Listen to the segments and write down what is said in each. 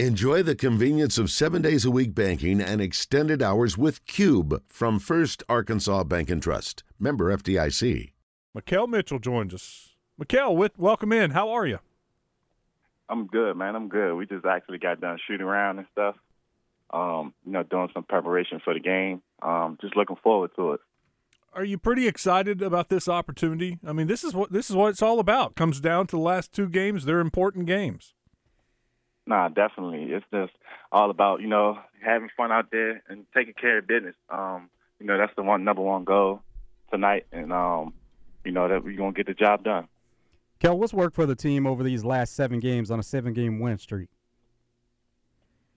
Enjoy the convenience of seven days a week banking and extended hours with Cube from First Arkansas Bank and Trust. Member FDIC. Makhel Mitchell joins us. Makhel, welcome in. How are you? I'm good, man. I'm good. We just actually got done shooting around and stuff. Um, you know, doing some preparation for the game. Um, just looking forward to it. Are you pretty excited about this opportunity? I mean, this is what this is what it's all about. Comes down to the last two games. They're important games. Nah, definitely. It's just all about you know having fun out there and taking care of business. Um, you know that's the one number one goal tonight, and um, you know that we're gonna get the job done. Kel, what's worked for the team over these last seven games on a seven-game win streak?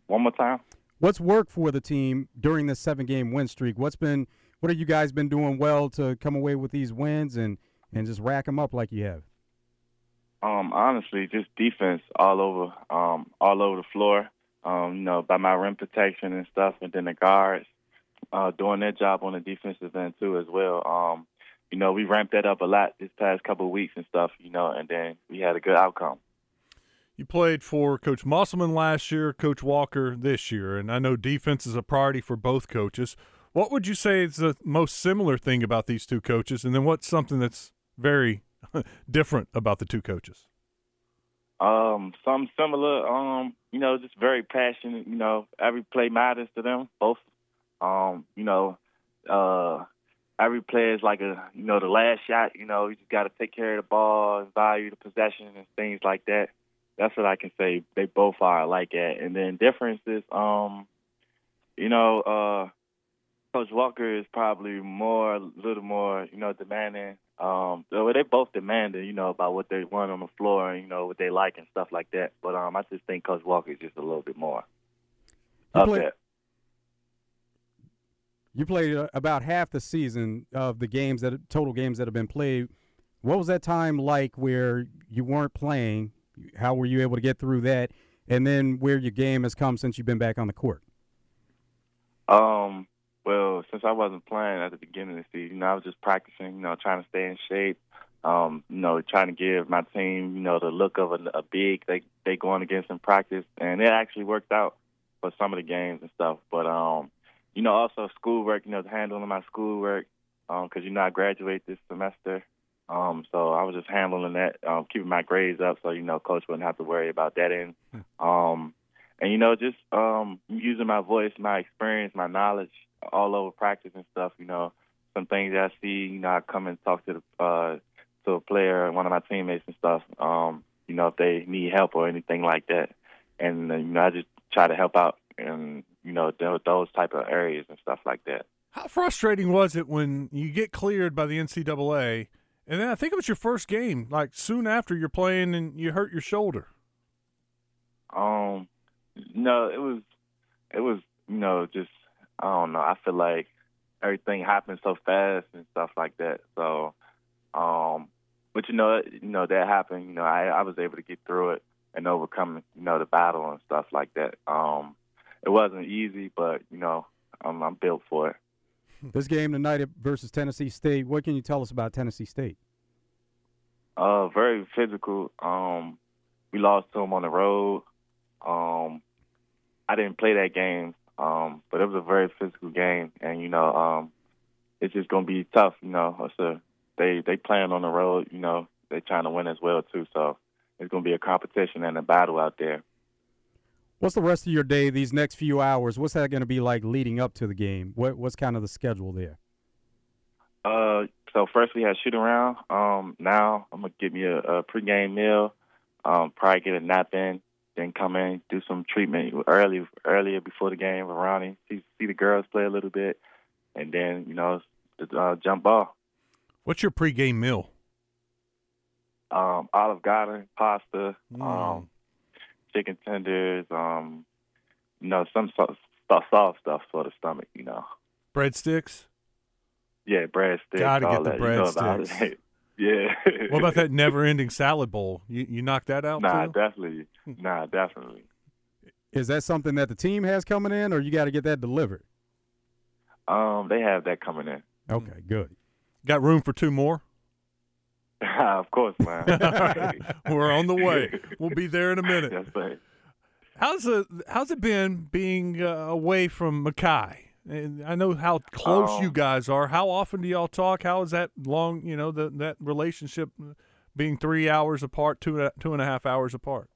One more time. What's worked for the team during this seven-game win streak? What's been what have you guys been doing well to come away with these wins and and just rack them up like you have? Um, honestly, just defense all over, um, all over the floor. Um, you know, by my rim protection and stuff, and then the guards uh, doing their job on the defensive end too as well. Um, you know, we ramped that up a lot this past couple of weeks and stuff. You know, and then we had a good outcome. You played for Coach Musselman last year, Coach Walker this year, and I know defense is a priority for both coaches. What would you say is the most similar thing about these two coaches, and then what's something that's very different about the two coaches? Um, some similar. Um, you know, just very passionate. You know, every play matters to them both. Um, you know, uh, every play is like a you know the last shot. You know, you just got to take care of the ball and value the possession and things like that. That's what I can say. They both are like that. And then differences. Um, you know, uh, Coach Walker is probably more, a little more, you know, demanding um, so they both demanded, you know, about what they want on the floor and you know what they like and stuff like that. But um, I just think Coach Walker is just a little bit more you up there. You played uh, about half the season of the games that total games that have been played. What was that time like where you weren't playing? How were you able to get through that? And then where your game has come since you've been back on the court? Um, well, since I wasn't playing at the beginning of the season, you know, I was just practicing, you know, trying to stay in shape. Um, you know, trying to give my team, you know, the look of a, a big they they going against in practice, and it actually worked out for some of the games and stuff. But um, you know, also schoolwork, you know, handling my schoolwork, um, because you know I graduate this semester. Um, so I was just handling that, um, keeping my grades up, so you know, coach wouldn't have to worry about that. And um, and you know, just um, using my voice, my experience, my knowledge, all over practice and stuff. You know, some things I see. You know, I come and talk to the uh, to a player, one of my teammates and stuff. Um, you know, if they need help or anything like that, and uh, you know, I just try to help out in you know those type of areas and stuff like that. How frustrating was it when you get cleared by the NCAA, and then I think it was your first game, like soon after you're playing and you hurt your shoulder? Um, no, it was, it was, you know, just I don't know. I feel like everything happened so fast and stuff like that. So, um, but you know, you know that happened. You know, I I was able to get through it and overcome, you know, the battle and stuff like that. Um, it wasn't easy, but you know, I'm, I'm built for it. This game tonight versus Tennessee State. What can you tell us about Tennessee State? Uh, very physical. Um, we lost to them on the road. Um, I didn't play that game, um, but it was a very physical game, and you know, um, it's just gonna be tough. You know, they they playing on the road. You know, they trying to win as well too. So it's gonna be a competition and a battle out there. What's the rest of your day? These next few hours, what's that going to be like leading up to the game? What what's kind of the schedule there? Uh, so first we had shoot around. Um, now I'm gonna get me a, a pregame meal. Um, probably get a nap in then come in, do some treatment early earlier before the game with Ronnie, see see the girls play a little bit, and then you know uh, jump off. What's your pregame meal? Um, Olive Garden, pasta, mm. um, chicken tenders, um, you know some soft, soft stuff for the stomach, you know. Breadsticks. Yeah, breadsticks. Gotta get the breadsticks. You know Yeah. what about that never-ending salad bowl? You you knocked that out? Nah, too? definitely. Nah, definitely. Is that something that the team has coming in, or you got to get that delivered? Um, they have that coming in. Okay, good. Got room for two more? of course, man. We're on the way. We'll be there in a minute. That's right. How's it How's it been being uh, away from Makhi? And I know how close Um, you guys are. How often do y'all talk? How is that long? You know, the, that relationship being three hours apart, two two and a half hours apart.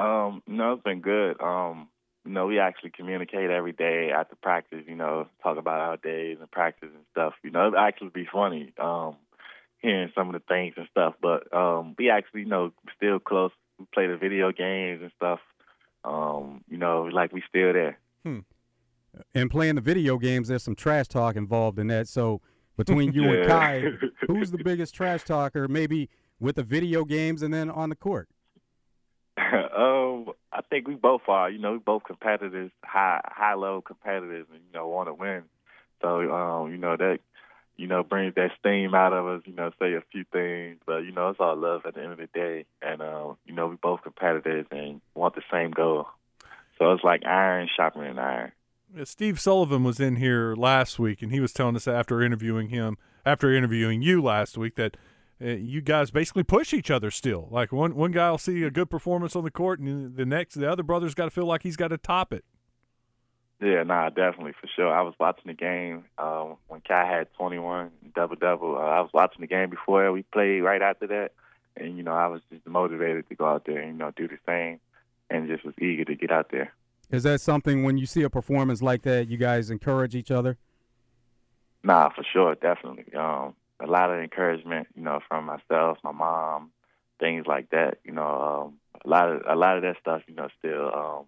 Um, no, it's been good. Um, you know, we actually communicate every day after practice. You know, talk about our days and practice and stuff. You know, it actually be funny. Um, hearing some of the things and stuff. But um, we actually, you know, still close. We play the video games and stuff. Um, you know, like we still there. And playing the video games, there's some trash talk involved in that. So between you and Kai, who's the biggest trash talker? Maybe with the video games and then on the court. um, I think we both are. You know, we both competitors, high high level competitors, and you know, want to win. So, um, you know that, you know, brings that steam out of us. You know, say a few things, but you know, it's all love at the end of the day. And um, you know, we both competitors and want the same goal. So it's like iron sharpening iron. Steve Sullivan was in here last week, and he was telling us after interviewing him, after interviewing you last week, that uh, you guys basically push each other still. Like one one guy will see a good performance on the court, and the next, the other brother's got to feel like he's got to top it. Yeah, nah, definitely for sure. I was watching the game um, when Kai had 21 double double. Uh, I was watching the game before we played right after that, and you know I was just motivated to go out there and you know do the same, and just was eager to get out there. Is that something when you see a performance like that, you guys encourage each other? Nah, for sure, definitely. Um, a lot of encouragement, you know, from myself, my mom, things like that. You know, um, a lot of a lot of that stuff, you know, still um,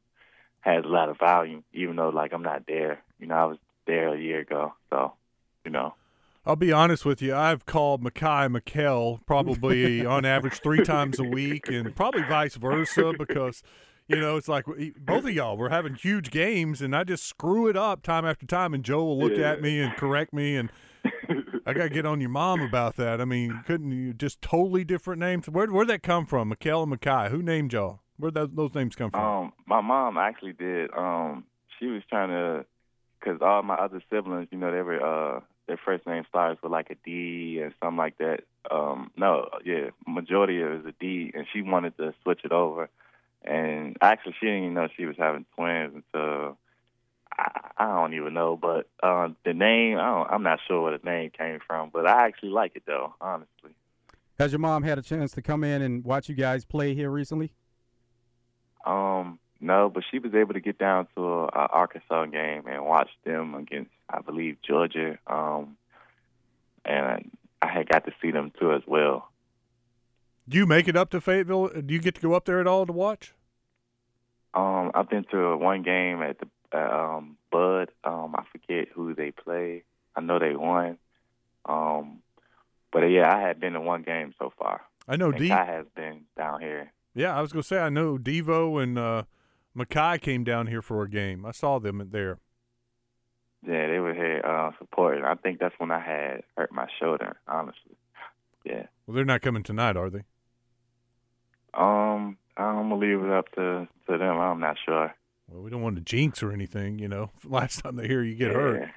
has a lot of value, even though like I'm not there. You know, I was there a year ago, so you know. I'll be honest with you. I've called Makhi Makhel probably on average three times a week, and probably vice versa because, you know, it's like both of y'all we're having huge games, and I just screw it up time after time, and Joe will look Yeah. at me and correct me, and I got to get on your mom about that. I mean, couldn't you just totally different names? Where where'd that come from? Makhel and Makhi. Who named y'all? Where'd those, those names come from? Um, my mom actually did. Um, she was trying to, cause all my other siblings, you know, they were uh, their first name starts with like a D and something like that. Um, no, yeah, majority of it was a D, and she wanted to switch it over. And actually, she didn't even know she was having twins until I, I don't even know. But uh, the name, I don't, I'm not sure where the name came from, but I actually like it though, honestly. Has your mom had a chance to come in and watch you guys play here recently? Um, no, but she was able to get down to a, a Arkansas game and watch them against, I believe, Georgia. Um, and I had got to see them too as well. Do you make it up to Fayetteville? Do you get to go up there at all to watch? Um, I've been to one game at the uh, um, Bud. Um, I forget who they played. I know they won. Um, but yeah, I had been to one game so far. I know D. Kai has been down here. Yeah, I was gonna say I know Devo and uh, Makhi came down here for a game. I saw them there. Yeah, they were here uh, supporting. I think that's when I had hurt my shoulder. Honestly, yeah. Well, they're not coming tonight, are they? Um, I'm gonna leave it up to to them. I'm not sure. Well, we don't want to jinx or anything, you know. Last time they hear you get hurt. Yeah.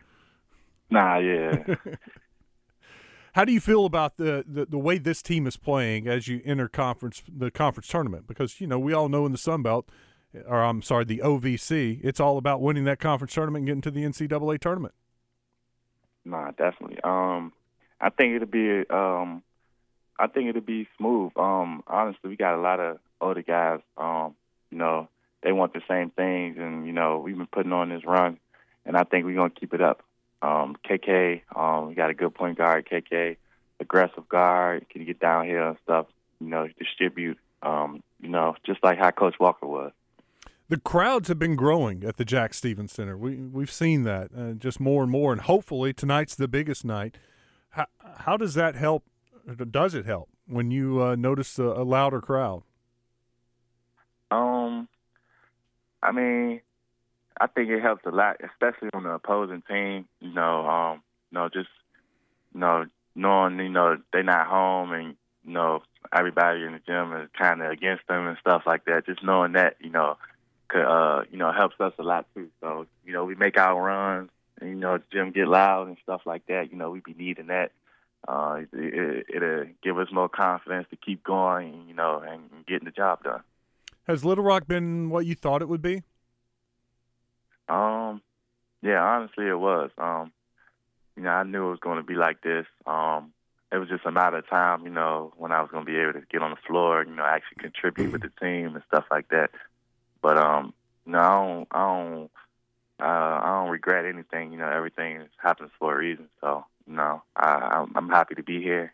Nah, yeah. How do you feel about the, the, the way this team is playing as you enter conference the conference tournament? Because you know we all know in the Sun Belt, or I'm sorry, the OVC, it's all about winning that conference tournament and getting to the NCAA tournament. nah, definitely. Um, I think it'll be um, I think it'll be smooth. Um, honestly, we got a lot of older guys. Um, you know, they want the same things, and you know, we've been putting on this run, and I think we're gonna keep it up. Um, KK, um, we got a good point guard. KK, aggressive guard, can get down here and stuff. You know, distribute. Um, you know, just like how Coach Walker was. The crowds have been growing at the Jack Stephens Center. We we've seen that uh, just more and more, and hopefully tonight's the biggest night. How, how does that help? Does it help when you uh, notice a, a louder crowd? Um, I mean, I think it helps a lot, especially on the opposing team. You know, um, you know, just you know, knowing you know they're not home and you know everybody in the gym is kind of against them and stuff like that. Just knowing that, you know, could, uh, you know, helps us a lot too. So you know, we make our runs, and you know, the gym get loud and stuff like that. You know, we be needing that. Uh, it, it, it'll give us more confidence to keep going, you know, and getting the job done. Has Little Rock been what you thought it would be? Um, yeah, honestly, it was. Um, you know, I knew it was going to be like this. Um, it was just a matter of time, you know, when I was going to be able to get on the floor, you know, actually contribute with the team and stuff like that. But um, no, I don't, I don't, uh, I don't regret anything. You know, everything happens for a reason. So, no, I, I'm, happy to be here.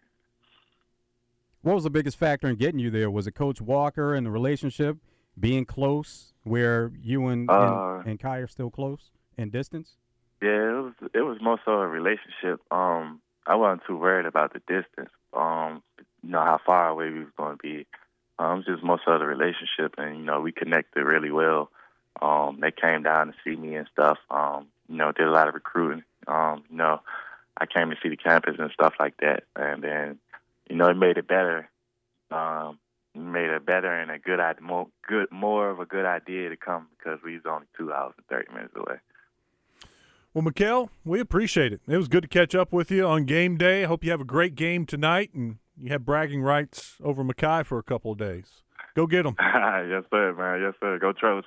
What was the biggest factor in getting you there? Was it Coach Walker and the relationship being close, where you and Uh, and, and Kai are still close in distance? Yeah, it was it was more so a relationship. Um, I wasn't too worried about the distance. Um, you know how far away we was going to be. Um, just more so the relationship, and you know we connected really well. Um, they came down to see me and stuff. Um, you know, did a lot of recruiting. Um, you know, I came to see the campus and stuff like that, and then you know it made it better. Um, made it better and a good idea, more good, more of a good idea to come because we was only two hours and thirty minutes away. Well, Makhel, we appreciate it. It was good to catch up with you on game day. I hope you have a great game tonight and you have bragging rights over Makhi for a couple of days. Go get them. yes, sir, man. Yes, sir. Go Trojans.